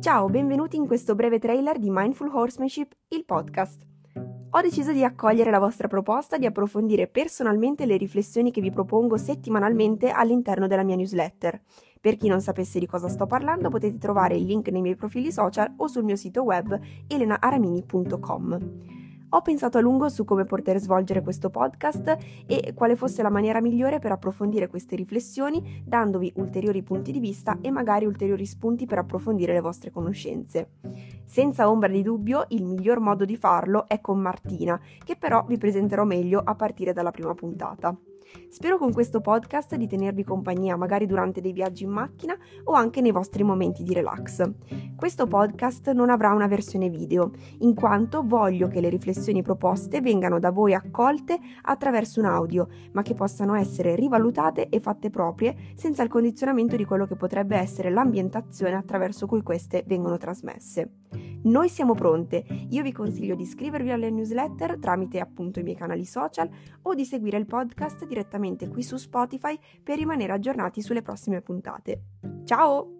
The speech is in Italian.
Ciao, benvenuti in questo breve trailer di Mindful Horsemanship, il podcast. Ho deciso di accogliere la vostra proposta di approfondire personalmente le riflessioni che vi propongo settimanalmente all'interno della mia newsletter. Per chi non sapesse di cosa sto parlando, potete trovare il link nei miei profili social o sul mio sito web elenaaramini.com. Ho pensato a lungo su come poter svolgere questo podcast e quale fosse la maniera migliore per approfondire queste riflessioni, dandovi ulteriori punti di vista e magari ulteriori spunti per approfondire le vostre conoscenze. Senza ombra di dubbio, il miglior modo di farlo è con Martina, che però vi presenterò meglio a partire dalla prima puntata. Spero con questo podcast di tenervi compagnia magari durante dei viaggi in macchina o anche nei vostri momenti di relax. Questo podcast non avrà una versione video, in quanto voglio che le riflessioni proposte vengano da voi accolte attraverso un audio, ma che possano essere rivalutate e fatte proprie senza il condizionamento di quello che potrebbe essere l'ambientazione attraverso cui queste vengono trasmesse. Noi siamo pronte, io vi consiglio di iscrivervi alle newsletter tramite appunto i miei canali social o di seguire il podcast direttamente qui su Spotify per rimanere aggiornati sulle prossime puntate. Ciao!